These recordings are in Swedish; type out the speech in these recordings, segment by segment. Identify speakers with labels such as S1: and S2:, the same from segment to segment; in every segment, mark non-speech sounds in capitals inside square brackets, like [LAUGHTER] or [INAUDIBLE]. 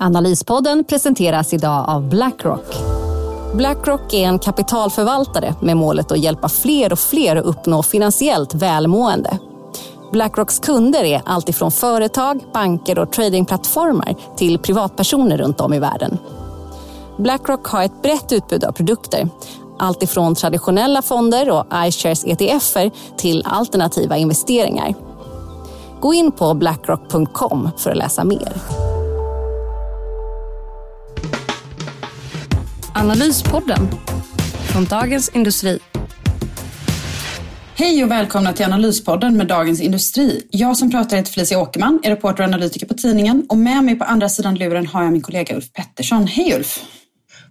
S1: Analyspodden presenteras idag av Blackrock. Blackrock är en kapitalförvaltare med målet att hjälpa fler och fler att uppnå finansiellt välmående. Blackrocks kunder är alltifrån företag, banker och tradingplattformar till privatpersoner runt om i världen. Blackrock har ett brett utbud av produkter. Alltifrån traditionella fonder och iShares ETFer till alternativa investeringar. Gå in på blackrock.com för att läsa mer. Analyspodden från Dagens Industri.
S2: Hej och välkomna till Analyspodden med Dagens Industri. Jag som pratar heter Felicia Åkerman, är reporter och analytiker på tidningen och med mig på andra sidan luren har jag min kollega Ulf Pettersson. Hej Ulf!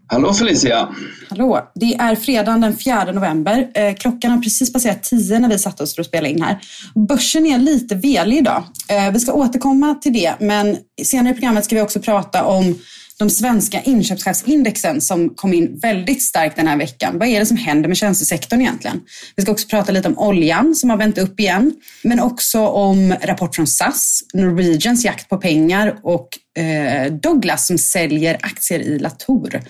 S3: Hallå Felicia!
S2: Hallå! Det är fredagen den 4 november. Eh, klockan har precis passerat 10 när vi satte oss för att spela in här. Börsen är lite velig idag. Eh, vi ska återkomma till det, men senare i programmet ska vi också prata om de svenska inköpschefsindexen som kom in väldigt starkt den här veckan. Vad är det som händer med tjänstesektorn egentligen? Vi ska också prata lite om oljan som har vänt upp igen, men också om rapport från SAS, Norwegians jakt på pengar och eh, Douglas som säljer aktier i Latour.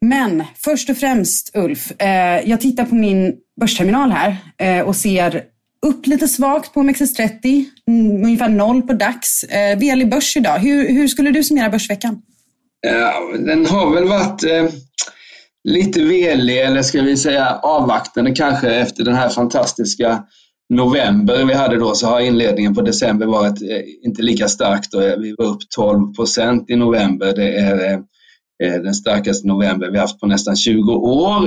S2: Men först och främst Ulf, eh, jag tittar på min börsterminal här eh, och ser upp lite svagt på OMXS30, ungefär noll på DAX. Eh, velig börs idag. Hur, hur skulle du summera börsveckan?
S3: Eh, den har väl varit eh, lite velig, eller ska vi säga avvaktande kanske, efter den här fantastiska november vi hade då, så har inledningen på december varit eh, inte lika starkt. Vi var upp 12 procent i november. Det är eh, den starkaste november vi haft på nästan 20 år.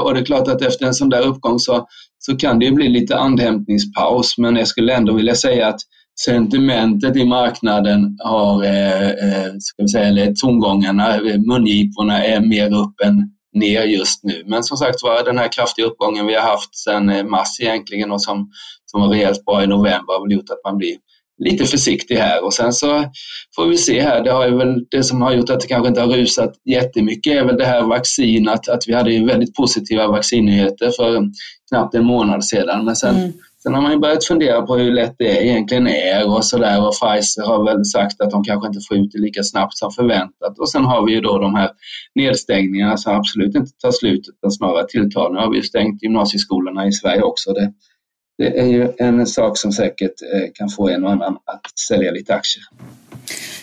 S3: Och det är klart att efter en sån där uppgång så, så kan det ju bli lite andhämtningspaus, men jag skulle ändå vilja säga att sentimentet i marknaden har, eh, eh, ska vi säga, eller tongångarna, eh, mungiporna är mer upp än ner just nu. Men som sagt var, den här kraftiga uppgången vi har haft sedan eh, mars egentligen och som, som var rejält bra i november har väl gjort att man blir lite försiktig här och sen så får vi se här. Det, har ju väl, det som har gjort att det kanske inte har rusat jättemycket är väl det här vaccinet, att vi hade ju väldigt positiva vaccinnyheter för knappt en månad sedan. Men sen mm Sen har man ju börjat fundera på hur lätt det egentligen är och sådär och Pfizer har väl sagt att de kanske inte får ut det lika snabbt som förväntat. Och sen har vi ju då de här nedstängningarna som absolut inte tar slut utan snarare tilltar. Nu har vi ju stängt gymnasieskolorna i Sverige också. Det, det är ju en sak som säkert eh, kan få en och annan att sälja lite aktier.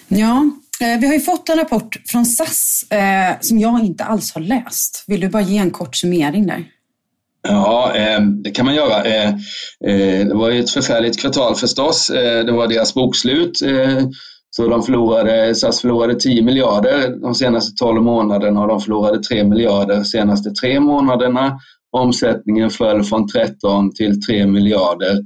S2: Ja, eh, vi har ju fått en rapport från SAS eh, som jag inte alls har läst. Vill du bara ge en kort summering där?
S3: Ja, eh, det kan man göra. Eh, eh, det var ju ett förfärligt kvartal förstås. Det var deras bokslut. Så de förlorade, SAS förlorade 10 miljarder de senaste 12 månaderna och de förlorade 3 miljarder de senaste tre månaderna. Omsättningen föll från 13 till 3 miljarder.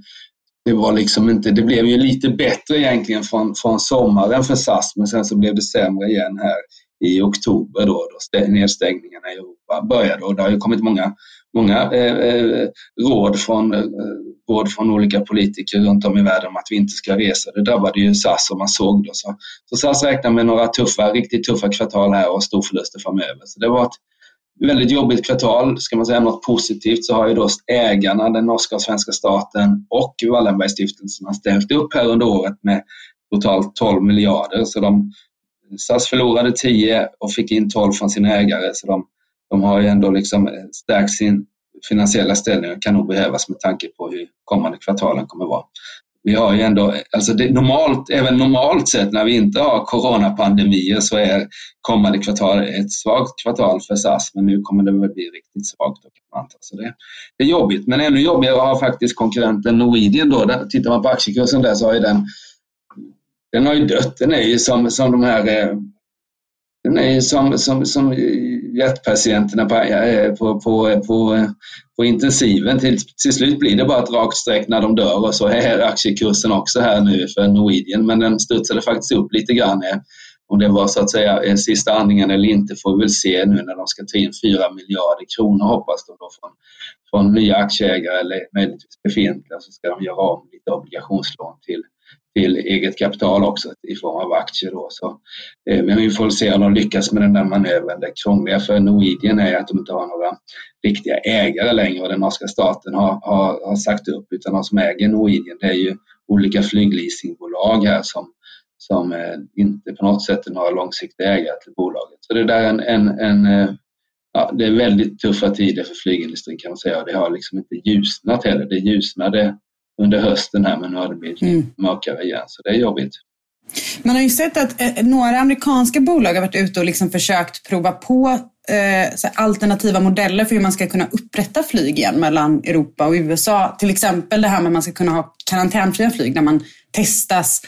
S3: Det, var liksom inte, det blev ju lite bättre egentligen från, från sommaren för SAS men sen så blev det sämre igen här i oktober då, då nedstängningarna i Europa började och det har ju kommit många många eh, eh, råd, från, eh, råd från olika politiker runt om i världen om att vi inte ska resa. Det drabbade ju SAS som man såg då. Så, så SAS räknar med några tuffa, riktigt tuffa kvartal här och storförluster framöver. Så det var ett väldigt jobbigt kvartal. Ska man säga något positivt så har ju då ägarna, den norska och svenska staten och Wallenbergstiftelsen ställt upp här under året med totalt 12 miljarder. Så de, SAS förlorade 10 och fick in 12 från sina ägare. Så de de har ju ändå liksom stärkt sin finansiella ställning och kan nog behövas med tanke på hur kommande kvartalen kommer att vara. Vi har ju ändå, alltså det, normalt, även normalt sett när vi inte har coronapandemier så är kommande kvartal ett svagt kvartal för SAS men nu kommer det väl bli riktigt svagt. Så det, det är jobbigt men ännu jobbigare har faktiskt konkurrenten Norwegian då. Där, tittar man på aktiekursen där så har ju den, den har ju dött. Den är ju som, som de här eh, den är ju som, som, som hjärtpatienterna på, eh, på, på, på, på intensiven. Till, till slut blir det bara ett rakt streck när de dör och så är aktiekursen också här nu för Norwegian. Men den studsade faktiskt upp lite grann. Eh, om det var så att säga eh, sista andningen eller inte får vi väl se nu när de ska ta in 4 miljarder kronor hoppas de då från, från nya aktieägare eller möjligtvis befintliga så ska de göra om lite obligationslån till till eget kapital också i form av aktier. Då. Så, eh, men vi får se om de lyckas med den där manövern. Det krångliga för Norwegian är att de inte har några riktiga ägare längre och den norska staten har, har, har sagt upp utan de som äger Norwegian det är ju olika flygleasingbolag här som, som eh, inte på något sätt är några långsiktiga ägare till bolaget. Så det där är en, en, en eh, ja, det är väldigt tuffa tider för flygindustrin kan man säga och det har liksom inte ljusnat heller. Det ljusnade under hösten här men nu har det blivit mm. mörkare igen så det är jobbigt.
S2: Man har ju sett att eh, några amerikanska bolag har varit ute och liksom försökt prova på eh, alternativa modeller för hur man ska kunna upprätta flyg igen mellan Europa och USA. Till exempel det här med att man ska kunna ha karantänfria flyg där man testas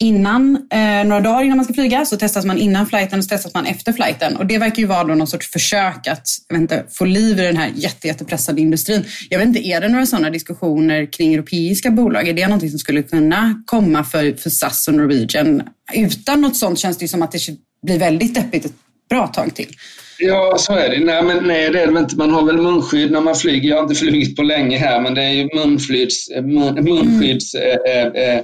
S2: innan, eh, några dagar innan man ska flyga, så testas man innan flighten och så testas man efter flighten. Och det verkar ju vara någon sorts försök att inte, få liv i den här jätte, jättepressade industrin. Jag vet inte, är det några sådana diskussioner kring europeiska bolag? Är det någonting som skulle kunna komma för, för SAS och Norwegian? Utan något sånt känns det ju som att det blir väldigt deppigt ett bra tag till.
S3: Ja, så är det. Nej, men nej, det är det inte. Man har väl munskydd när man flyger. Jag har inte flugit på länge här, men det är ju munskydds, mun, munskydds mm. eh, eh,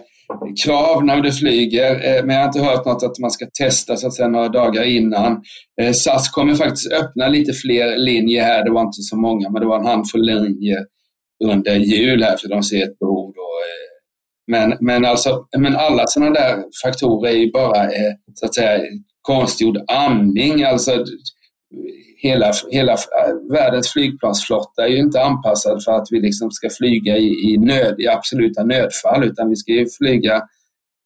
S3: krav när du flyger, eh, men jag har inte hört något att man ska testa så att säga, några dagar innan. Eh, SAS kommer faktiskt öppna lite fler linjer här, det var inte så många, men det var en handfull linjer under jul här för de ser ett behov. Då. Eh. Men, men, alltså, men alla sådana där faktorer är ju bara så att säga konstgjord andning. Alltså, hela, hela äh, världens flygplansflotta är ju inte anpassad för att vi liksom ska flyga i, i, nöd, i absoluta nödfall utan vi ska ju flyga,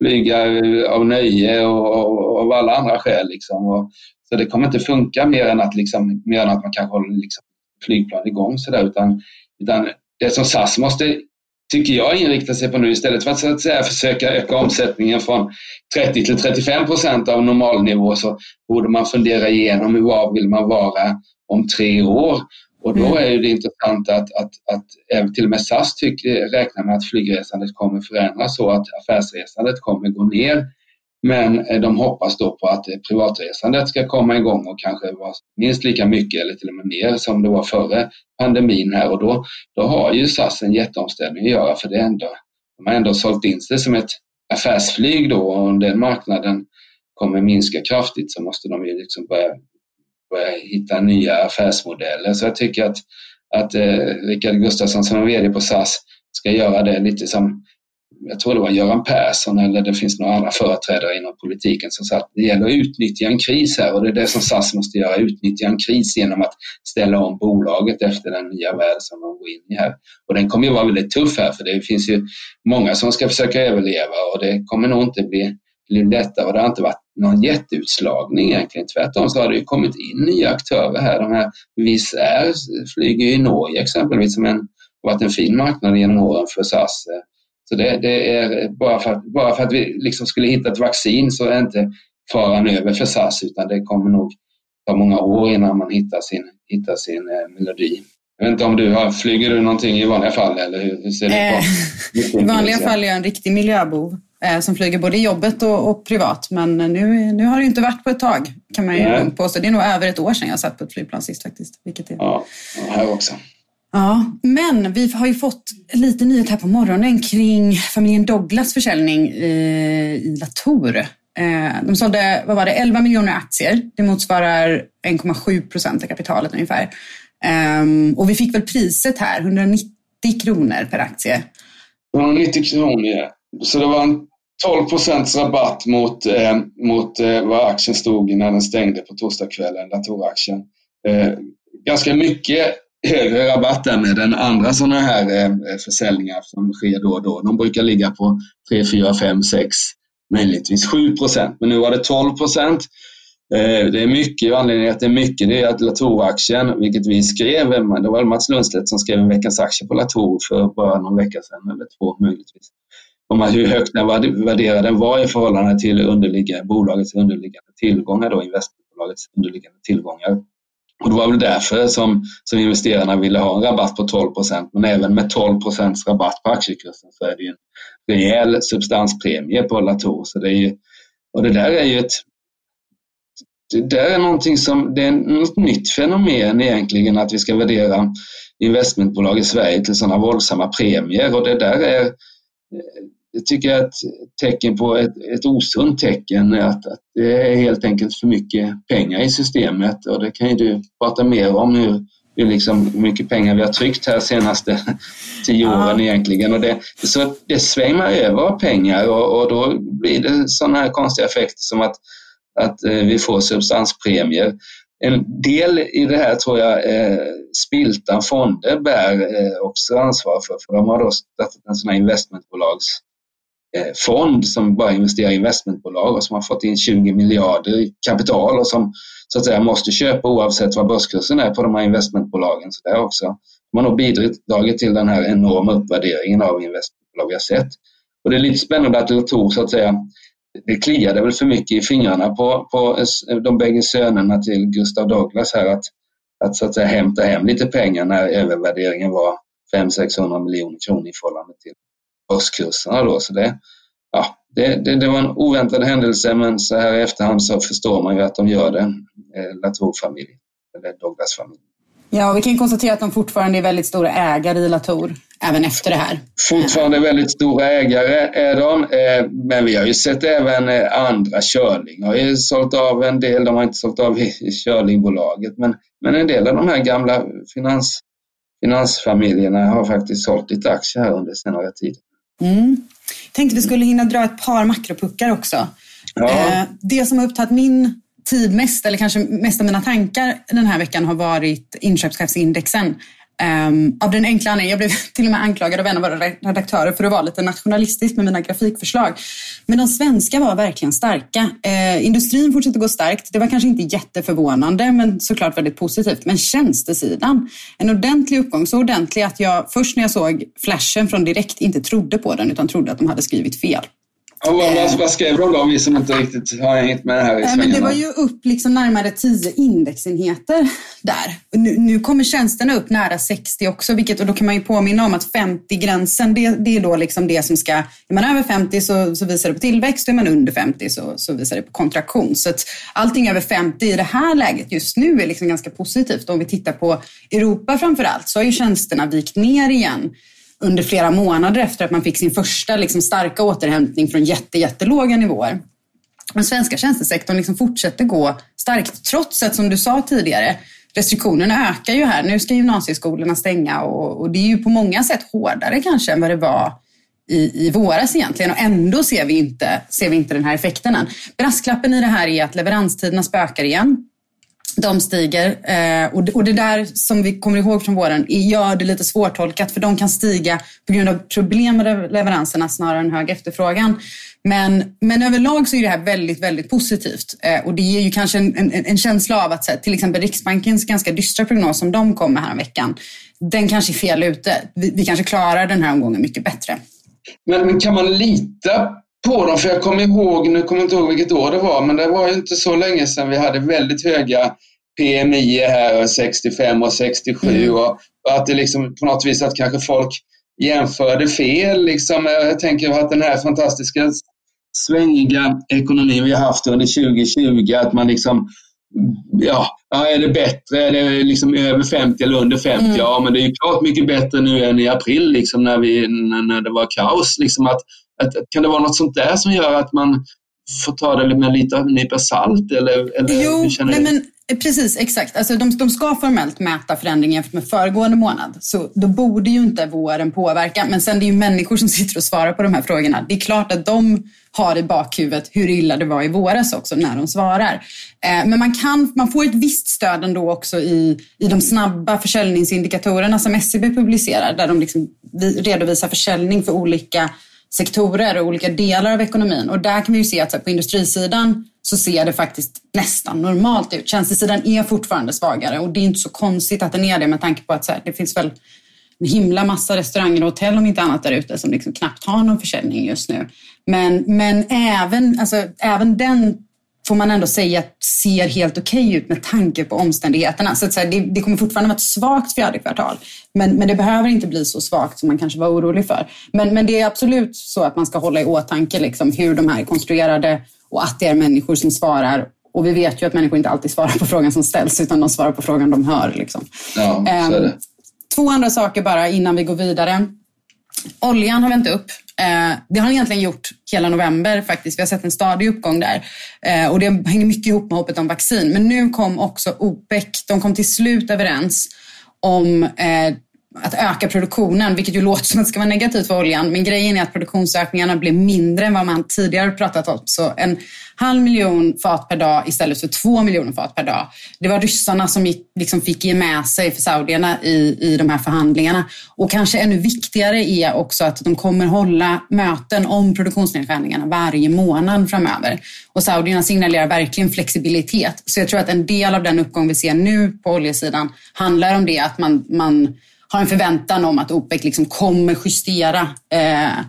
S3: flyga äh, av nöje och, och, och av alla andra skäl. Liksom. Och, så det kommer inte funka mer än att, liksom, mer än att man kanske håller liksom, flygplan igång sådär utan, utan det som SAS måste tycker jag, inrikta sig på nu istället för att, så att säga, försöka öka omsättningen från 30 till 35 procent av normalnivå så borde man fundera igenom var vill man vara om tre år. Och då mm. är det intressant att, att, att till och med SAS tycker, räknar med att flygresandet kommer förändras så att affärsresandet kommer gå ner men eh, de hoppas då på att eh, privatresandet ska komma igång och kanske vara minst lika mycket eller till och med mer som det var före pandemin här och då, då har ju SAS en jätteomställning att göra för det ändå, de har ändå sålt in sig som ett affärsflyg då och om den marknaden kommer minska kraftigt så måste de ju liksom börja, börja hitta nya affärsmodeller. Så jag tycker att, att eh, Rickard Gustafsson som är VD på SAS ska göra det lite som jag tror det var Göran Persson eller det finns några andra företrädare inom politiken som sa att det gäller att utnyttja en kris här och det är det som SAS måste göra, utnyttja en kris genom att ställa om bolaget efter den nya värld som de går in i här. Och den kommer ju vara väldigt tuff här för det finns ju många som ska försöka överleva och det kommer nog inte bli, lättare och det har inte varit någon jätteutslagning egentligen. Tvärtom så har det ju kommit in nya aktörer här. De här Wizz Air flyger i Norge exempelvis som en, varit en fin marknad genom åren för SAS eh, så det, det, är bara för, att, bara för att vi liksom skulle hitta ett vaccin så är inte faran över för SAS utan det kommer nog ta många år innan man hittar sin, hittar sin eh, melodi. Jag vet inte om du har, flyger du någonting i vanliga fall eller hur, hur ser det
S2: på? Eh, I vanliga fall är jag en riktig miljöbov eh, som flyger både i jobbet och, och, privat. Men nu, nu har det inte varit på ett tag kan man ju lugnt påstå. Det är nog över ett år sedan jag satt på ett flygplan sist faktiskt. Vilket är...
S3: Ja, här också.
S2: Ja, men vi har ju fått lite nyhet här på morgonen kring familjen Douglas försäljning eh, i Latour. Eh, de sålde, vad var det, 11 miljoner aktier. Det motsvarar 1,7 procent av kapitalet ungefär. Ehm, och vi fick väl priset här, 190 kronor per aktie.
S3: 190 kronor, ja. Så det var en 12 procents rabatt mot, eh, mot eh, vad aktien stod när den stängde på torsdagskvällen, Latour-aktien. Eh, ganska mycket högre rabatt med än andra sådana här eh, försäljningar som sker då och då. De brukar ligga på 3, 4, 5, 6, möjligtvis 7 procent. Men nu var det 12 procent. Eh, det är mycket, och anledningen att det är mycket det är att Latour-aktien, vilket vi skrev, eh, det var Mats Lundstedt som skrev en veckans aktie på Latour för bara någon vecka sedan, eller två möjligtvis, om hur högt den värderade den var i förhållande till underliggande, bolagets underliggande tillgångar, då investmentbolagets underliggande tillgångar. Och det var väl därför som, som investerarna ville ha en rabatt på 12 procent. Men även med 12 procents rabatt på aktiekursen så är det ju en rejäl substanspremie på Latour. Så det är ju, och det där är ju ett, det där är någonting som, det är något nytt fenomen egentligen att vi ska värdera investmentbolag i Sverige till sådana våldsamma premier och det där är det tycker jag är ett tecken på ett, ett osunt tecken, att, att det är helt enkelt för mycket pengar i systemet och det kan ju du prata mer om hur, hur liksom mycket pengar vi har tryckt här senaste [LAUGHS] tio åren ja. egentligen. Och det, så det svämmar över av pengar och, och då blir det sådana här konstiga effekter som att, att eh, vi får substanspremier. En del i det här tror jag eh, Spiltan Fonder bär eh, också ansvar för, för de har då startat en sån här investmentbolags Eh, fond som bara investerar i investmentbolag och som har fått in 20 miljarder i kapital och som så att säga måste köpa oavsett vad börskursen är på de här investmentbolagen. Så det har också man har bidragit till den här enorma uppvärderingen av investmentbolag vi har sett. Och det är lite spännande att Latour så att säga det kliade väl för mycket i fingrarna på, på de bägge sönerna till Gustav Douglas här att, att så att säga hämta hem lite pengar när övervärderingen var 500-600 miljoner kronor i förhållande till börskurserna då. Så det, ja, det, det, det, var en oväntad händelse men så här i efterhand så förstår man ju att de gör det, eh, Latour-familjen, eller Douglas-familjen.
S2: Ja, vi kan konstatera att de fortfarande är väldigt stora ägare i Latour, även efter det här.
S3: Fortfarande väldigt stora ägare är de, eh, men vi har ju sett även eh, andra, Körling har ju sålt av en del, de har inte sålt av i Körlingbolaget, men, men en del av de här gamla finans, finansfamiljerna har faktiskt sålt lite aktier här under senare tid.
S2: Mm. Tänkte vi skulle hinna dra ett par makropuckar också. Ja. Eh, det som har upptagit min tid mest, eller kanske mest av mina tankar den här veckan har varit inköpschefsindexen. Um, av den enkla anledningen, jag blev [LAUGHS] till och med anklagad av en av våra redaktörer för att vara lite nationalistisk med mina grafikförslag. Men de svenska var verkligen starka. Uh, industrin fortsätter gå starkt. Det var kanske inte jätteförvånande, men såklart väldigt positivt. Men tjänstesidan, en ordentlig uppgång. Så ordentlig att jag först när jag såg flashen från Direkt inte trodde på den, utan trodde att de hade skrivit fel.
S3: Och vad, vad, vad skrev de då, vi som inte riktigt har hängt med här i svängarna?
S2: men Det var ju upp liksom närmare 10 indexenheter där. Nu, nu, kommer tjänsterna upp nära 60 också, vilket, och då kan man ju påminna om att 50-gränsen, det, det, är då liksom det som ska... Är man över 50 så, så visar det på tillväxt och är man under 50 så, så visar det på kontraktion. Så att allting över 50 i det här läget just nu är liksom ganska positivt. Om vi tittar på Europa framför allt så har ju tjänsterna vikt ner igen under flera månader efter att man fick sin första liksom, starka återhämtning från jätte, jättelåga nivåer. Den svenska tjänstesektorn liksom fortsätter gå starkt trots att, som du sa tidigare, restriktionerna ökar ju här. Nu ska gymnasieskolorna stänga och, och det är ju på många sätt hårdare kanske än vad det var i, i våras egentligen och ändå ser vi, inte, ser vi inte den här effekten än. Brasklappen i det här är att leveranstiderna spökar igen. De stiger eh, och, det, där som vi kommer ihåg från våren gör det lite svårtolkat för de kan stiga på grund av problem med leveranserna snarare än hög efterfrågan. Men, men överlag så är det här väldigt, väldigt positivt eh, och det ger ju kanske en, en, en känsla av att till exempel Riksbankens ganska dystra prognos som de kom med veckan, den kanske är fel ute. Vi, vi kanske klarar den här omgången mycket bättre.
S3: Men, men kan man lita på dem? För jag kommer ihåg, nu kommer jag inte ihåg vilket år det var, men det var ju inte så länge sedan vi hade väldigt höga PMI här 65 och 67 mm. och, och, att det liksom på något vis att kanske folk jämförde fel. Liksom. Jag tänker att den här fantastiska svängiga ekonomin vi har haft under 2020, att man liksom Ja, är det bättre? Är det liksom över 50 eller under 50? Mm. Ja, men det är ju klart mycket bättre nu än i april liksom, när, vi, när det var kaos. Liksom, att, att, kan det vara något sånt där som gör att man får ta det med en liten nypa salt? Eller, eller
S2: jo, nej, men Eh, precis, exakt. Alltså de, de ska formellt mäta förändringen jämfört med föregående månad. Så då borde ju inte våren påverka. Men sen det är ju människor som [LAUGHS] sitter och svarar på de här frågorna. Det är klart att de har i bakhuvudet hur illa det var i våras också när de svarar. Eh, men man, kan, man får ett visst stöd ändå också i, i de snabba försäljningsindikatorerna som SCB publicerar där de liksom redovisar försäljning för olika sektorer och olika delar av ekonomin. Och där kan vi ju se att på industrisidan så ser det faktiskt nästan normalt ut. Tjänstesidan är fortfarande svagare och det är inte så konstigt att den är det med tanke på att här, det finns väl en himla massa restauranger och hotell om inte annat där ute som liksom knappt har någon försäljning just nu. Men, men även, alltså, även den får man ändå säga ser helt okej okay ut med tanke på omständigheterna. Så, att, så här, det, det, kommer fortfarande vara ett svagt fjärde kvartal. Men, men det behöver inte bli så svagt som man kanske var orolig för. Men, men det är absolut så att man ska hålla i åtanke liksom, hur de här är konstruerade och att det är människor som svarar Och vi vet ju att människor inte alltid svarar på frågan som ställs utan de svarar på frågan de hör. Liksom.
S3: Ja, så är det.
S2: Ehm, Två andra saker bara innan vi går vidare. Oljan har vänt upp. Eh, det har den egentligen gjort hela november faktiskt. Vi har sett en stadig uppgång där. Eh, och det hänger mycket ihop med hoppet om vaccin. Men nu kom också OPEC, de kom till slut överens om eh, att öka produktionen, vilket ju låter [LAUGHS] som att det ska vara negativt för oljan. Men grejen är att produktionsökningarna blev mindre än vad man tidigare pratat om. Så en halv miljon fat per dag istället för två miljoner fat per dag. Det var ryssarna som gick, liksom fick ge med sig för saudierna i, i de här förhandlingarna. Och kanske ännu viktigare är också att de kommer hålla möten om produktionsnedskärningarna varje månad framöver. Och saudierna signalerar verkligen flexibilitet. Så jag tror att en del av den uppgång vi ser nu på oljesidan handlar om det, att man, man har en förväntan om att OPEC liksom kommer justera eh,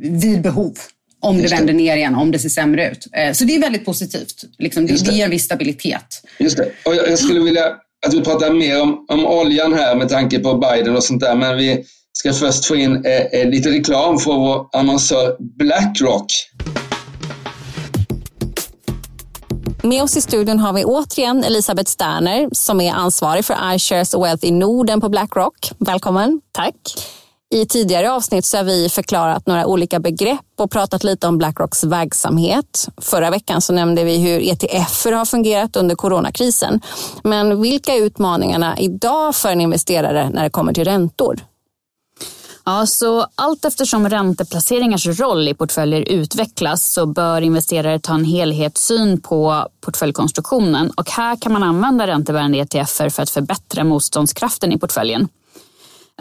S2: vid behov. Om det,
S3: Just det.
S2: vänder ner igen, om det ser sämre ut. Eh, så det är väldigt positivt. Liksom, det,
S3: det.
S2: ger en viss stabilitet.
S3: Just det. Och jag, jag skulle vilja att vi pratar mer om, om oljan här med tanke på Biden och sånt där. Men vi ska först få in eh, eh, lite reklam för vår annonsör Blackrock.
S1: Med oss i studion har vi återigen Elisabeth Sterner som är ansvarig för iShares och Wealth i Norden på Blackrock. Välkommen. Tack. I tidigare avsnitt så har vi förklarat några olika begrepp och pratat lite om Blackrocks verksamhet. Förra veckan så nämnde vi hur ETFer har fungerat under coronakrisen. Men vilka är utmaningarna idag för en investerare när det kommer till räntor?
S4: Ja, så allt eftersom ränteplaceringars roll i portföljer utvecklas så bör investerare ta en helhetssyn på portföljkonstruktionen och här kan man använda räntebärande ETFer för att förbättra motståndskraften i portföljen.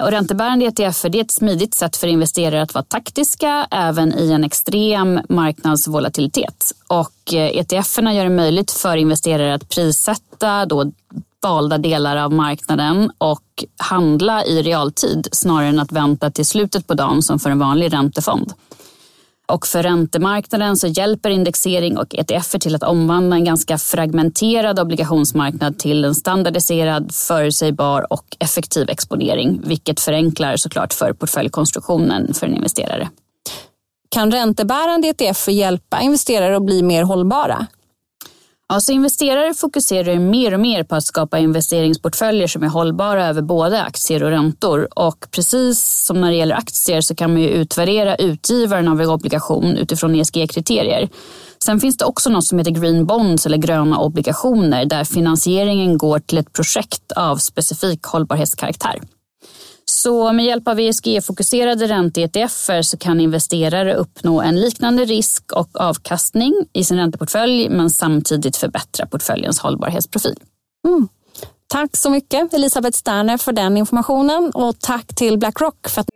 S4: Och räntebärande ETFer är ett smidigt sätt för investerare att vara taktiska även i en extrem marknadsvolatilitet. Och eh, ETFerna gör det möjligt för investerare att prissätta då valda delar av marknaden och handla i realtid snarare än att vänta till slutet på dagen som för en vanlig räntefond. Och för räntemarknaden så hjälper indexering och ETFer till att omvandla en ganska fragmenterad obligationsmarknad till en standardiserad, förutsägbar och effektiv exponering, vilket förenklar såklart för portföljkonstruktionen för en investerare.
S1: Kan räntebärande ETFer hjälpa investerare att bli mer hållbara?
S4: Ja, så investerare fokuserar mer och mer på att skapa investeringsportföljer som är hållbara över både aktier och räntor. Och precis som när det gäller aktier så kan man ju utvärdera utgivaren av en obligation utifrån ESG-kriterier. Sen finns det också något som heter green bonds eller gröna obligationer där finansieringen går till ett projekt av specifik hållbarhetskaraktär. Så med hjälp av ESG-fokuserade ränte-ETFer så kan investerare uppnå en liknande risk och avkastning i sin ränteportfölj men samtidigt förbättra portföljens hållbarhetsprofil.
S1: Mm. Tack så mycket Elisabeth Sterner för den informationen och tack till Blackrock för att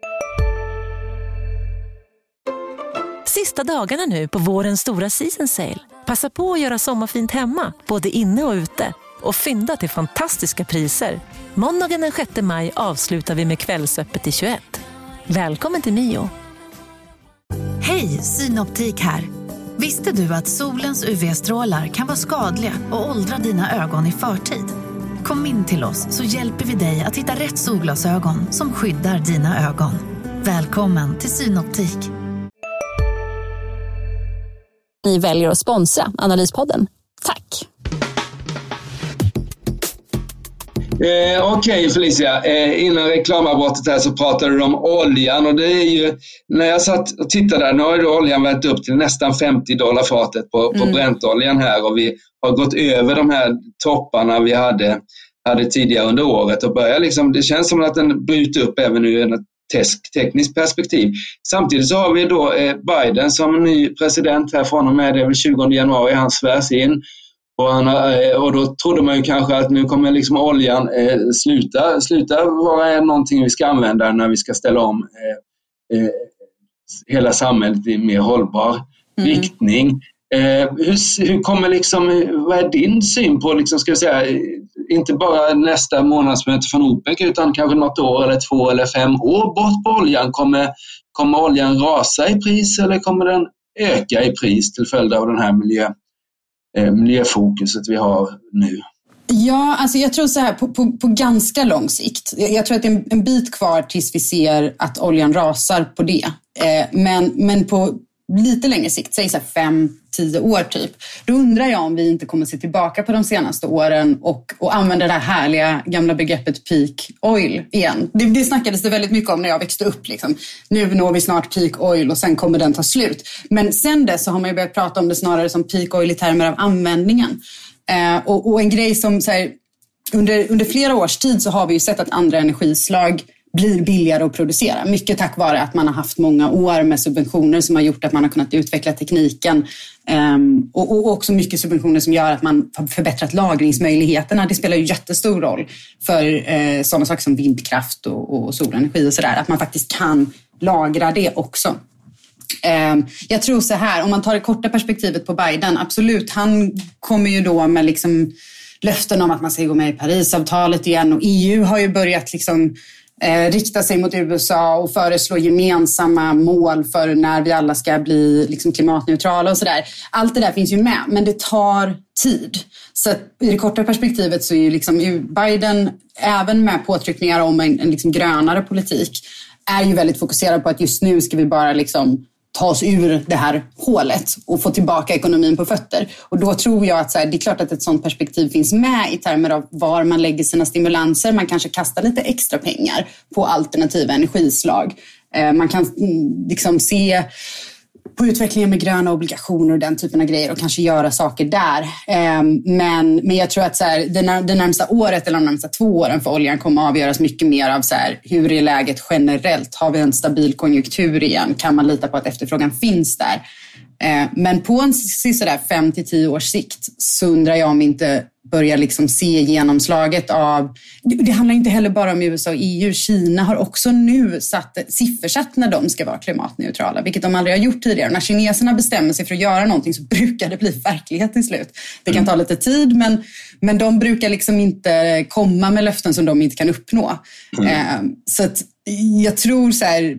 S5: Sista dagarna nu på vårens stora season sale. Passa på att göra sommarfint hemma, både inne och ute. Och fynda till fantastiska priser. Måndagen den 6 maj avslutar vi med Kvällsöppet i 21. Välkommen till Mio.
S6: Hej, Synoptik här. Visste du att solens UV-strålar kan vara skadliga och åldra dina ögon i förtid? Kom in till oss så hjälper vi dig att hitta rätt solglasögon som skyddar dina ögon. Välkommen till Synoptik.
S1: ni väljer att sponsra Analyspodden. Tack!
S3: Eh, Okej Felicia, eh, innan reklamavbrottet här så pratade du om oljan och det är ju, när jag satt och tittade där, nu har ju oljan vänt upp till nästan 50 dollar fatet på, på
S2: Mm.
S3: Brentoljan här och vi har gått över de här topparna vi hade, hade tidigare under året och börjar liksom, det känns som att den bryter upp även ur ett tekniskt perspektiv. Samtidigt så har vi då eh, Biden som ny president här från och med det är väl 20 januari, han svärs in. Och, han, eh, och då trodde man ju kanske att nu kommer liksom oljan eh, sluta, sluta vara någonting vi ska använda när vi ska ställa om eh, eh, hela samhället i mer hållbar
S2: Mm.
S3: riktning. Eh, hur, hur kommer liksom, vad är din syn på, liksom, ska jag säga, eh, inte bara nästa månadsmöte från OPEC utan kanske något år eller två eller fem år bort på oljan? Kommer, kommer oljan rasa i pris eller kommer den öka i pris till följd av den här miljö, eh, Eh, miljöfokuset vi har nu?
S2: Ja, alltså jag tror så här på, på, på ganska lång sikt. Jag, tror att det är en, en bit kvar tills vi ser att oljan rasar på det. Eh, men, men på lite längre sikt, säg så fem, tio år typ. Då undrar jag om vi inte kommer se tillbaka på de senaste åren och, och använda det här härliga gamla begreppet peak oil igen. Det, det snackades det väldigt mycket om när jag växte upp. Liksom. Nu når vi snart peak oil och sen kommer den ta slut. Men sen dess så har man ju börjat prata om det snarare som peak oil i termer av användningen. Eh, och, och, en grej som så här, under, under flera års tid så har vi ju sett att andra energislag blir billigare att producera. Mycket tack vare att man har haft många år med subventioner som har gjort att man har kunnat utveckla tekniken. Ehm, och, också mycket subventioner som gör att man har förbättrat lagringsmöjligheterna. Det spelar ju jättestor roll för eh, sådana saker som vindkraft och, solenergi och sådär. Att man faktiskt kan lagra det också. Ehm, jag tror så här, om man tar det korta perspektivet på Biden, absolut, han kommer ju då med liksom löften om att man ska gå med i Parisavtalet igen och EU har ju börjat liksom eh, rikta sig mot USA och föreslå gemensamma mål för när vi alla ska bli liksom, klimatneutrala och sådär. Allt det där finns ju med, men det tar tid. Så i det korta perspektivet så är ju liksom Biden, även med påtryckningar om en, en liksom grönare politik, är ju väldigt fokuserad på att just nu ska vi bara liksom ta oss ur det här hålet och få tillbaka ekonomin på fötter. Och då tror jag att så här, det är klart att ett sådant perspektiv finns med i termer av var man lägger sina stimulanser. Man kanske kastar lite extra pengar på alternativa energislag. Eh, man kan mm, liksom se på utvecklingen med gröna obligationer och den typen av grejer och kanske göra saker där. Ehm, men, men jag tror att så här, det, närmsta året eller de närmsta två åren för oljan kommer att avgöras mycket mer av så här, hur är läget generellt? Har vi en stabil konjunktur igen? Kan man lita på att efterfrågan finns där? Ehm, men på en sådär fem till tio års sikt så undrar jag om inte börjar liksom se genomslaget av... Det handlar inte heller bara om USA och EU. Kina har också nu satt, siffersatt när de ska vara klimatneutrala, vilket de aldrig har gjort tidigare. När kineserna bestämmer sig för att göra någonting så [LAUGHS] brukar det bli verklighet till slut. Det kan ta lite tid, men, men de brukar liksom inte komma med löften som de inte kan uppnå. Mm. Eh, så att jag tror så här,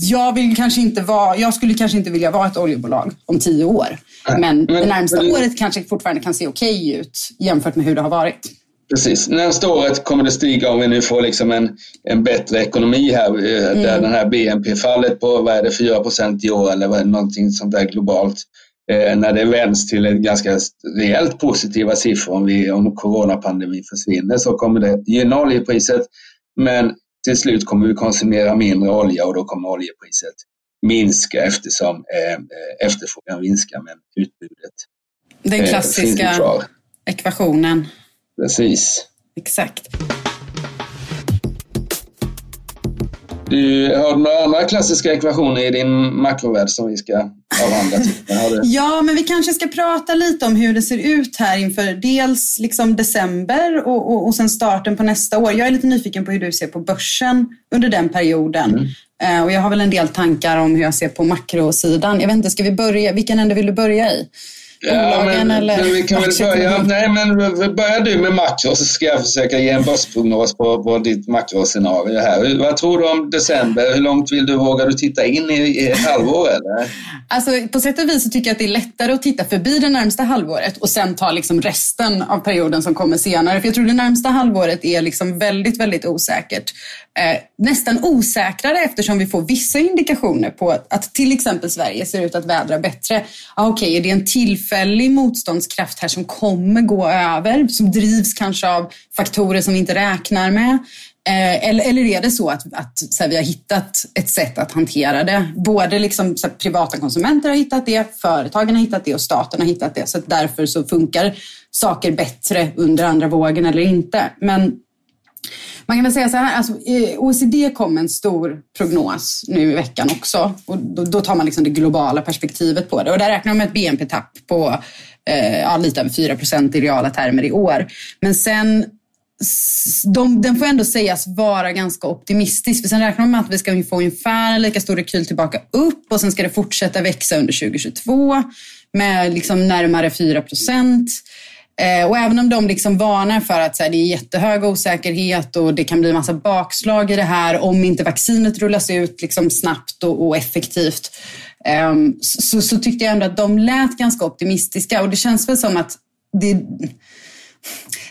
S2: jag, vill kanske inte vara, jag skulle kanske inte vilja vara ett oljebolag om tio år. Men det närmsta året kanske fortfarande kan se okej ut jämfört med hur det har varit.
S3: Precis. Nästa året kommer det stiga om vi nu får liksom en, en bättre ekonomi här. Eh, mm. Där den här BNP-fallet på vad är det, 4 i år eller vad någonting sånt där globalt. Eh, när det vänds till ett ganska rejält positiva siffror om, vi, om coronapandemin försvinner så kommer det gynna oljepriset. Men till slut kommer vi konsumera mindre olja och då kommer oljepriset minska eftersom eh, efterfrågan minskar men utbudet
S2: Den eh, klassiska eh, ekvationen.
S3: Precis.
S2: Exakt.
S3: Du har några andra klassiska ekvationer i din makrovärld som vi ska avhandla?
S2: ja, men vi kanske ska prata lite om hur det ser ut här inför dels liksom december och, och, och sen starten på nästa år. Jag är lite nyfiken på hur du ser på börsen under den perioden. Mm. Eh, och jag har väl en del tankar om hur jag ser på makrosidan. Jag vet inte, ska vi börja? Vilken ände vill du börja i?
S3: Ja, eller vi kan väl börja, nej, men börjar du med makro så ska jag försöka ge en börsprognos på, på ditt makroscenario här. Vad tror du om december? Hur långt vill du, vågar du titta in i, i ett halvår eller?
S2: Alltså, på sätt och vis så tycker jag att det är lättare att titta förbi det närmsta halvåret och sen ta liksom resten av perioden som kommer senare. För jag tror det närmsta halvåret är liksom väldigt, väldigt osäkert. Eh, nästan osäkrare eftersom vi får vissa indikationer på att till exempel Sverige ser ut att vädra bättre. Ah, Okej, okay, är det en tillfällig motståndskraft här som kommer gå över, som drivs kanske av faktorer som vi inte räknar med? Eh, eller, eller är det så att, att så här, vi har hittat ett sätt att hantera det? Både liksom, så här, privata konsumenter har hittat det, företagen har hittat det och staten har hittat det. Så därför så funkar saker bättre under andra vågen eller inte. Men man kan väl säga så här, alltså, eh, OECD kom med en stor prognos nu i veckan också. Och då, då tar man liksom det globala perspektivet på det. Och där räknar de med ett BNP-tapp på eh, ja, lite över 4 procent i reala termer i år. Men sen de, den får ändå sägas vara ganska optimistisk. För sen räknar de med att vi ska få ungefär en lika stor rekyl tillbaka upp och sen ska det fortsätta växa under 2022 med liksom närmare 4 procent. Eh, och även om de liksom varnar för att så här, det är jättehög osäkerhet och det kan bli massa bakslag i det här om inte vaccinet rullas ut liksom snabbt och, och effektivt. Um, så, så, tyckte jag ändå att de lät ganska optimistiska och det känns väl som att det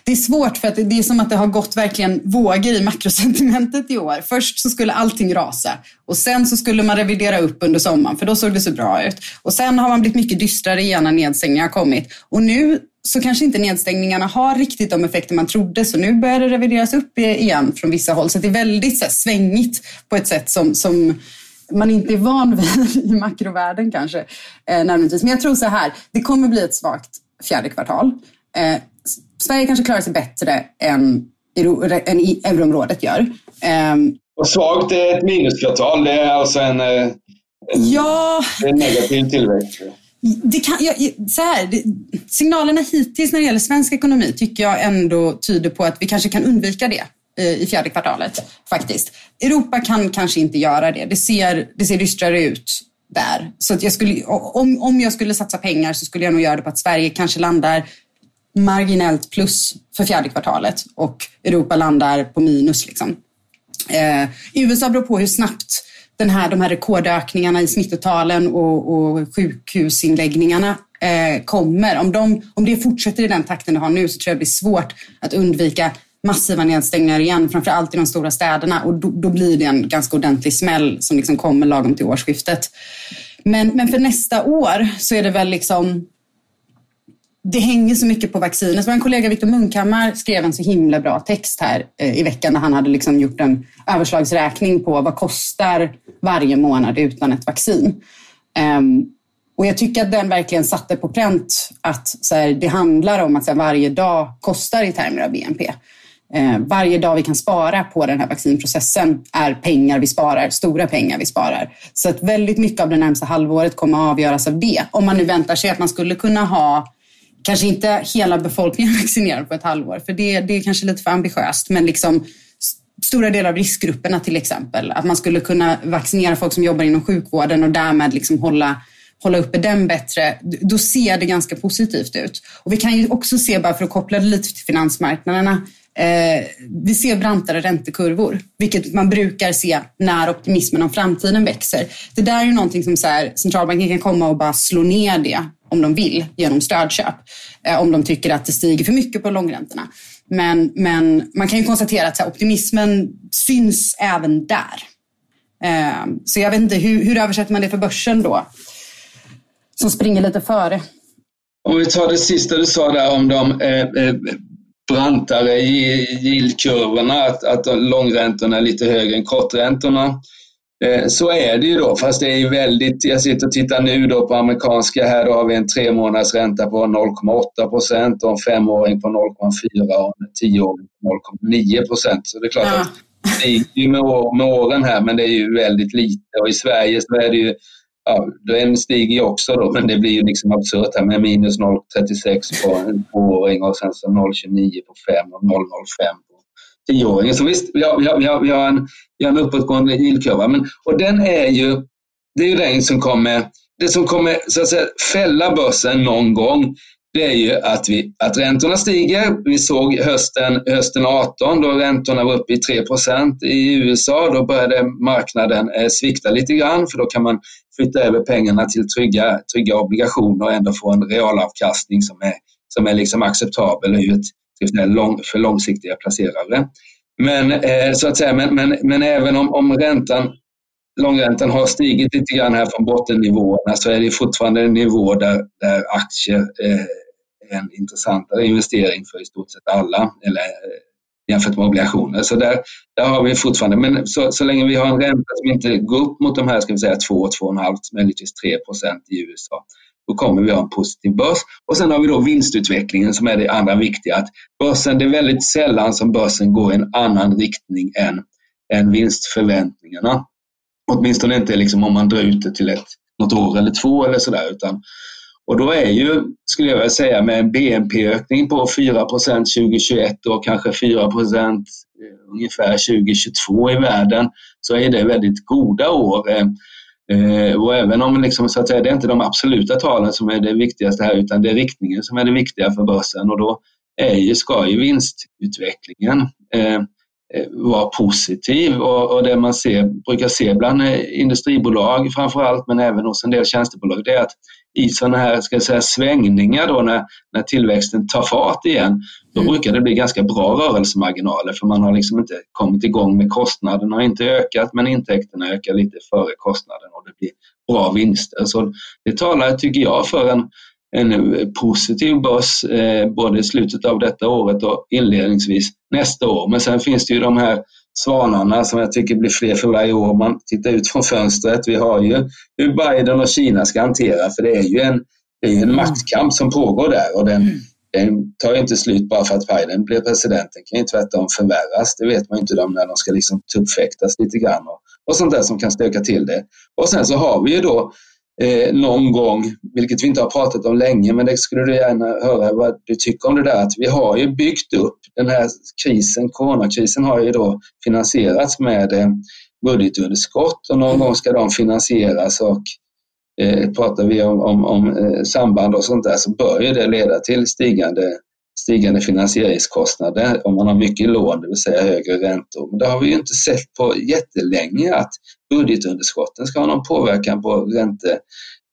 S2: det är svårt för att det är som att det har gått verkligen vågor i makrosentimentet i år. Först så skulle allting rasa och sen så skulle man revidera upp under sommaren för då såg det så bra ut. Och sen har man blivit mycket dystrare igen när nedstängningar har kommit. Och nu så kanske inte nedstängningarna har riktigt de effekter man trodde så nu börjar det revideras upp igen från vissa håll. Så det är väldigt så här, svängigt på ett sätt som, som man inte är van vid [LAUGHS] i makrovärlden kanske. Eh, Men jag tror så här, det kommer bli ett svagt fjärde kvartal. Eh, Sverige kanske klarar sig bättre än, än euroområdet gör. Eh,
S3: och svagt är ett minuskvartal, det är alltså en, eh, en,
S2: ja,
S3: en negativ tillväxt.
S2: Det kan, jag, så här, det, signalerna hittills när det gäller svensk ekonomi tycker jag ändå tyder på att vi kanske kan undvika det eh, i fjärde kvartalet faktiskt. Europa kan kanske inte göra det. Det ser, det ser dystrare ut där. Så att jag skulle, om, om jag skulle satsa pengar så skulle jag nog göra det på att Sverige kanske landar marginellt plus för fjärde kvartalet och Europa landar på minus. Liksom. Eh, USA beror på hur snabbt den här, de här rekordökningarna i smittotalen och, och sjukhusinläggningarna eh, kommer. Om, de, om det fortsätter i den takten det har nu så tror jag det blir svårt att undvika massiva nedstängningar igen, framför allt i de stora städerna och då, då blir det en ganska ordentlig smäll som liksom kommer lagom till årsskiftet. Men, men för nästa år så är det väl liksom det hänger så mycket på vaccinet. Vår kollega Viktor Munkhammar skrev en så himla bra text här eh, i veckan där han hade liksom gjort en överslagsräkning på vad kostar varje månad utan ett vaccin. Ehm, och jag tycker att den verkligen satte på pränt att så här, det handlar om att så här, varje dag kostar i termer av BNP. Eh, varje dag vi kan spara på den här vaccinprocessen är pengar vi sparar, stora pengar vi sparar. Så att väldigt mycket av det närmsta halvåret kommer att avgöras av det. Om man nu väntar sig att man skulle kunna ha kanske inte hela befolkningen [LAUGHS] vaccinerad på ett halvår, för det, det är kanske lite för ambitiöst, men liksom stora delar av riskgrupperna till exempel. Att man skulle kunna vaccinera folk som jobbar inom sjukvården och därmed liksom hålla hålla uppe den bättre, då ser det ganska positivt ut. Och vi kan ju också se, bara för att koppla det lite till finansmarknaderna, eh, vi ser brantare räntekurvor, vilket man brukar se när optimismen om framtiden växer. Det där är ju någonting som så här, centralbanken kan komma och bara slå ner det om de vill genom stödköp, eh, om de tycker att det stiger för mycket på långräntorna. Men, men man kan ju konstatera att här, optimismen syns även där. Eh, så jag vet inte, hur, hur översätter man det för börsen då? som springer lite före.
S3: Om vi tar det sista du sa där om de eh, eh, brantare yieldkurvorna, att, att långräntorna är lite högre än korträntorna. Eh, så är det ju då, fast det är väldigt, jag sitter och tittar nu då på amerikanska, här då har vi en tre månaders ränta på 0,8 procent och en femåring på 0,4 och en tioåring på 0,9 procent. Så det är klart ja. att det stiger ju med, med åren här, men det är ju väldigt lite och i Sverige så är det ju ja, den stiger ju också då, men det blir ju liksom absurt här med minus 0,36 på en tvååring och sen så 0,29 på 5 och 0,05 på tioåringen. Så visst, vi har, vi har, vi har, vi har en, vi har en uppåtgående yieldkurva. Men, och den är ju, det är ju den som kommer, det som kommer så att säga, fälla börsen någon gång det är ju att, vi, att räntorna stiger. Vi såg hösten, hösten 18 då räntorna var uppe i 3% i USA. Då började marknaden eh, svikta lite grann för då kan man flytta över pengarna till trygga, trygga obligationer och ändå få en realavkastning som är, som är liksom acceptabel ur ett, lång, för långsiktiga placerare. Men, eh, så att säga, men, men, men även om, om räntan långräntan har stigit lite grann här från bottennivåerna så är det fortfarande en nivå där, där aktier eh, är en intressantare investering för i stort sett alla eller eh, jämfört med obligationer. Så där, där har vi fortfarande, men så, så länge vi har en ränta som inte går upp mot de här, ska vi säga 2, 2,5, möjligtvis 3 procent i USA, då kommer vi ha en positiv börs. Och sen har vi då vinstutvecklingen som är det andra viktiga. Att börsen, det är väldigt sällan som börsen går i en annan riktning än, än vinstförväntningarna. Åtminstone inte liksom om man drar ut det till ett, något år eller två eller sådär. och då är ju, skulle jag vilja säga, med en BNP-ökning på 4% 2021 och kanske 4 eh, ungefär 2022 i världen så är det väldigt goda år. Eh, Eh, och även om liksom, så att säga, det är inte de absoluta talen som är det viktigaste här utan det är riktningen som är det viktiga för börsen. Och då är ju, ska ju vinstutvecklingen eh, eh, vara positiv och, och det man ser, brukar se bland eh, industribolag framför allt men även hos en del tjänstebolag det är att i sådana här ska jag säga, svängningar då när, när tillväxten tar fart igen, då mm. brukar det bli ganska bra rörelsemarginaler för man har liksom inte kommit igång med kostnaderna har inte ökat men intäkterna ökar lite före kostnaden och det blir bra vinster. Så det talar, tycker jag, för en, en positiv börs eh, både i slutet av detta året och inledningsvis nästa år. Men sen finns det ju de här svanarna som jag tycker blir fler för varje år. Man tittar ut från fönstret. Vi har ju hur Biden och Kina ska hantera, för det är ju en, det är en mm. maktkamp som pågår där och den, mm. den tar inte slut bara för att Biden blir president. Den kan ju tvärtom förvärras. Det vet man inte de när de ska liksom tuppfäktas lite grann och, och sånt där som kan stöka till det. Och sen så har vi ju då eh, någon gång, vilket vi inte har pratat om länge, men det skulle du gärna höra vad du tycker om det där, att vi har ju byggt upp den här krisen, coronakrisen har ju då finansierats med eh, budgetunderskott och någon mm. gång ska de finansieras och eh, pratar vi om, om, om eh, samband och sånt där så bör ju det leda till stigande stigande finansieringskostnader om man har mycket lån, det vill säga högre räntor. Men det har vi ju inte sett på jättelänge att budgetunderskotten ska ha någon påverkan på ränte,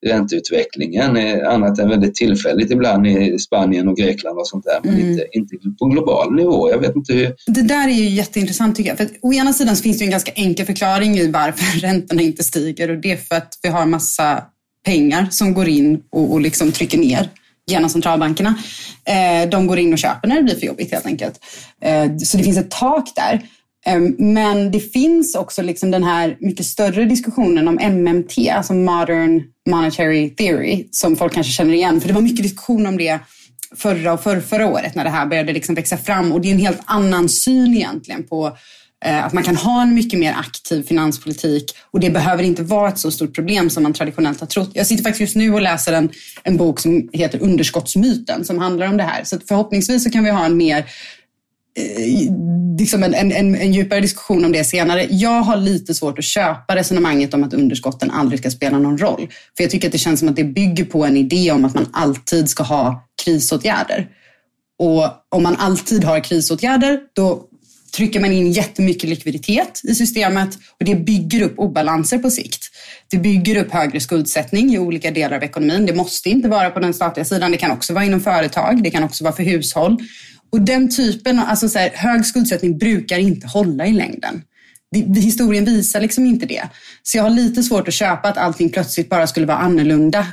S3: ränteutvecklingen eh, annat än väldigt tillfälligt ibland i Spanien och Grekland och sånt där, men mm. inte, inte på global nivå. Jag vet inte hur...
S2: Det där är ju jätteintressant tycker jag. För å ena sidan finns det en ganska enkel förklaring i varför [LAUGHS] räntorna inte stiger och det är för att vi har massa pengar som går in och, och liksom trycker ner genom centralbankerna. Eh, de går in och köper när det blir för jobbigt helt enkelt. Eh, så det finns ett tak där. Ehm, men det finns också liksom den här mycket större diskussionen om MMT, alltså Modern Monetary Theory, som folk kanske känner igen. För det var mycket diskussion om det förra och förra, förra året när det här började liksom växa fram. Och det är en helt annan syn egentligen på eh, att man kan ha en mycket mer aktiv finanspolitik och det behöver inte vara ett så stort problem som man traditionellt har trott. Jag sitter faktiskt just nu och läser en, en bok som heter Underskottsmyten som handlar om det här. Så förhoppningsvis så kan vi ha en mer Eh, liksom en, en, en, djupare diskussion om det senare. Jag har lite svårt att köpa resonemanget om att underskotten aldrig ska spela någon roll. För jag tycker att det känns som att det bygger på en idé om att man alltid ska ha krisåtgärder. Och om man alltid har krisåtgärder, då trycker man in jättemycket likviditet i systemet och det bygger upp obalanser på sikt. Det bygger upp högre skuldsättning i olika delar av ekonomin. Det måste inte vara på den statliga sidan. Det kan också vara inom företag. Det kan också vara för hushåll. Och den typen, alltså så här, hög skuldsättning brukar inte hålla i längden. Historien visar liksom inte det. Så jag har lite svårt att köpa att allting plötsligt bara skulle vara annorlunda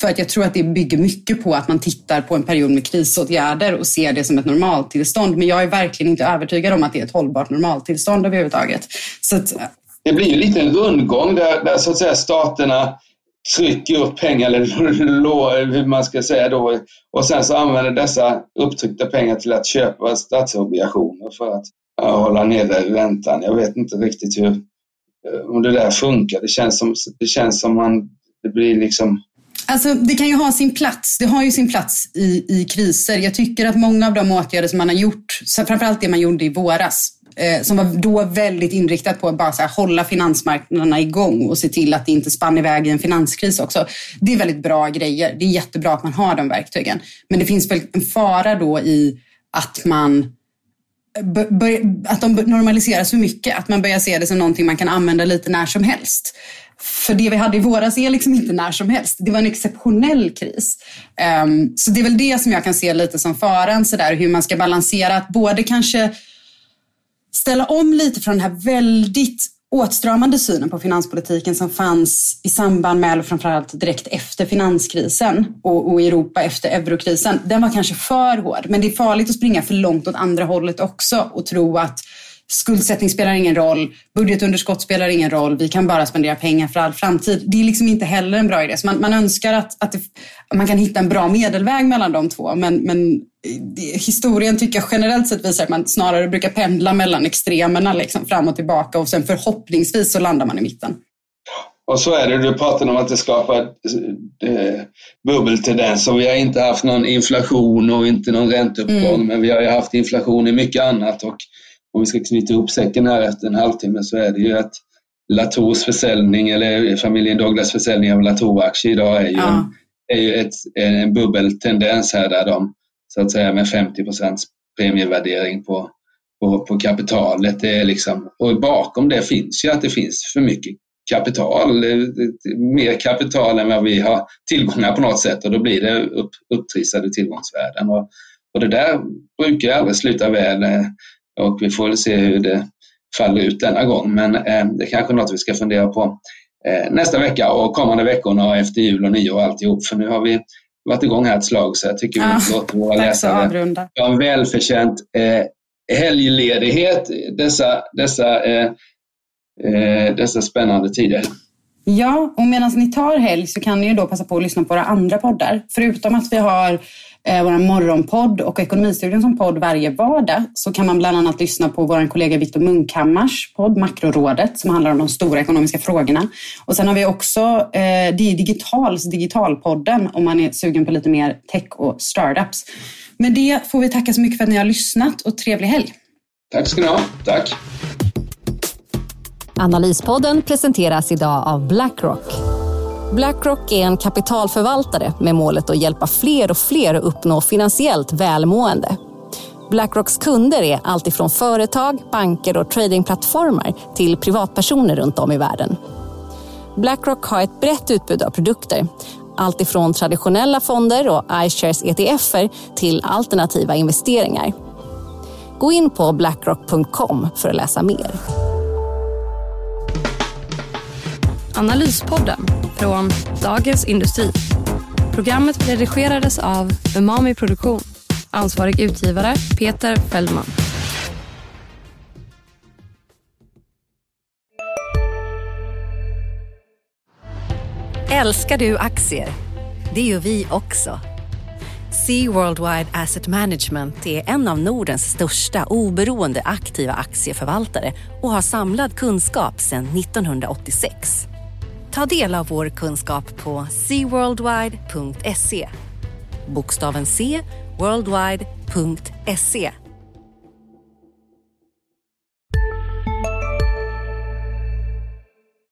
S2: för att jag tror att det bygger mycket på att man tittar på en period med krisåtgärder och ser det som ett normaltillstånd. Men jag är verkligen inte övertygad om att det är ett hållbart normaltillstånd överhuvudtaget. Så att,
S3: det blir ju lite en rundgång där, där så att säga staterna trycker upp pengar, eller [LAUGHS] hur man ska säga då, och sen så använder dessa upptryckta pengar till att köpa statsobligationer för att hålla nere räntan. Jag vet inte riktigt hur, eh, om det där funkar. Det känns som, det känns som man, det blir liksom
S2: Alltså, det kan ju ha sin plats. Det har ju sin plats i, i kriser. Jag tycker att många av de åtgärder som man har gjort, framförallt det man gjorde i våras, eh, som var då väldigt inriktat på att bara så här, hålla finansmarknaderna igång och se till att det inte spann iväg i en finanskris också. Det är väldigt bra grejer. Det är jättebra att man har de verktygen. Men det finns väl en fara då i att man att de normaliseras för mycket, att man börjar se det som någonting man kan använda lite när som helst. För det vi hade i våras är liksom inte när som helst. Det var en exceptionell kris. Um, så det är väl det som jag kan se lite som faran, så där, hur man ska balansera att både kanske ställa om lite från den här väldigt åtstramande synen på finanspolitiken som fanns i samband med, eller framförallt direkt efter finanskrisen och, och Europa efter eurokrisen. Den var kanske för hård, men det är farligt att springa för långt åt andra hållet också och tro att skuldsättning spelar ingen roll, budgetunderskott spelar ingen roll, vi kan bara spendera pengar för all framtid. Det är liksom inte heller en bra idé. Så man, man önskar att, att det, man kan hitta en bra medelväg mellan de två, men, men det, historien tycker jag generellt sett visar att man snarare brukar pendla mellan extremerna liksom, fram och tillbaka och sen förhoppningsvis så landar man i mitten.
S3: Och så är det, du pratade om att det skapar eh, bubbeltendenser. Vi har inte haft någon inflation och inte någon ränteuppgång, mm. men vi har ju haft inflation i mycket annat. Och om vi ska knyta ihop säcken här efter en halvtimme så är det ju att Latours försäljning eller familjen Douglas försäljning av Latour-aktier idag är ju, ja. en, är ju ett, en bubbeltendens här där de så att säga med 50 premievärdering på, på, på kapitalet. Det är liksom, och bakom det finns ju att det finns för mycket kapital, mer kapital än vad vi har tillgångar på något sätt och då blir det upp, upptrissade tillgångsvärden. Och, och det där brukar aldrig sluta väl eh, och vi får väl se hur det faller ut denna gång. Men eh, det är kanske något vi ska fundera på eh, nästa vecka och kommande veckorna och efter jul och nyår och alltihop. För nu har vi varit igång här ett slag så jag tycker vi ah, låter våra läsare ha en välförtjänt eh, helgledighet dessa, dessa, eh, eh, dessa spännande tider.
S2: Ja, och medan ni tar helg så kan ni ju då passa på att lyssna på våra andra poddar. Förutom att vi har eh, vår morgonpodd och Ekonomistudion som podd varje vardag så kan man bland annat lyssna på vår kollega Viktor Munkhammars podd Makrorådet som handlar om de stora ekonomiska frågorna. Och sen har vi också eh, Digitals Digitalpodden om man är sugen på lite mer tech och startups. Med det får vi tacka så mycket för att ni har lyssnat och trevlig helg.
S3: Tack ska ni ha. Tack.
S1: Analyspodden presenteras idag av Blackrock. Blackrock är en kapitalförvaltare med målet att hjälpa fler och fler att uppnå finansiellt välmående. Blackrocks kunder är alltifrån företag, banker och tradingplattformar till privatpersoner runt om i världen. Blackrock har ett brett utbud av produkter alltifrån traditionella fonder och iShares ETFer till alternativa investeringar. Gå in på blackrock.com för att läsa mer.
S7: Analyspodden från Dagens Industri. Programmet redigerades av Umami Produktion. Ansvarig utgivare Peter Fellman.
S8: Älskar du aktier? Det gör vi också. Sea Worldwide Asset Management är en av Nordens största oberoende aktiva aktieförvaltare och har samlad kunskap sedan 1986. Ta del av vår kunskap på seaworldwide.se. Bokstaven C, worldwide.se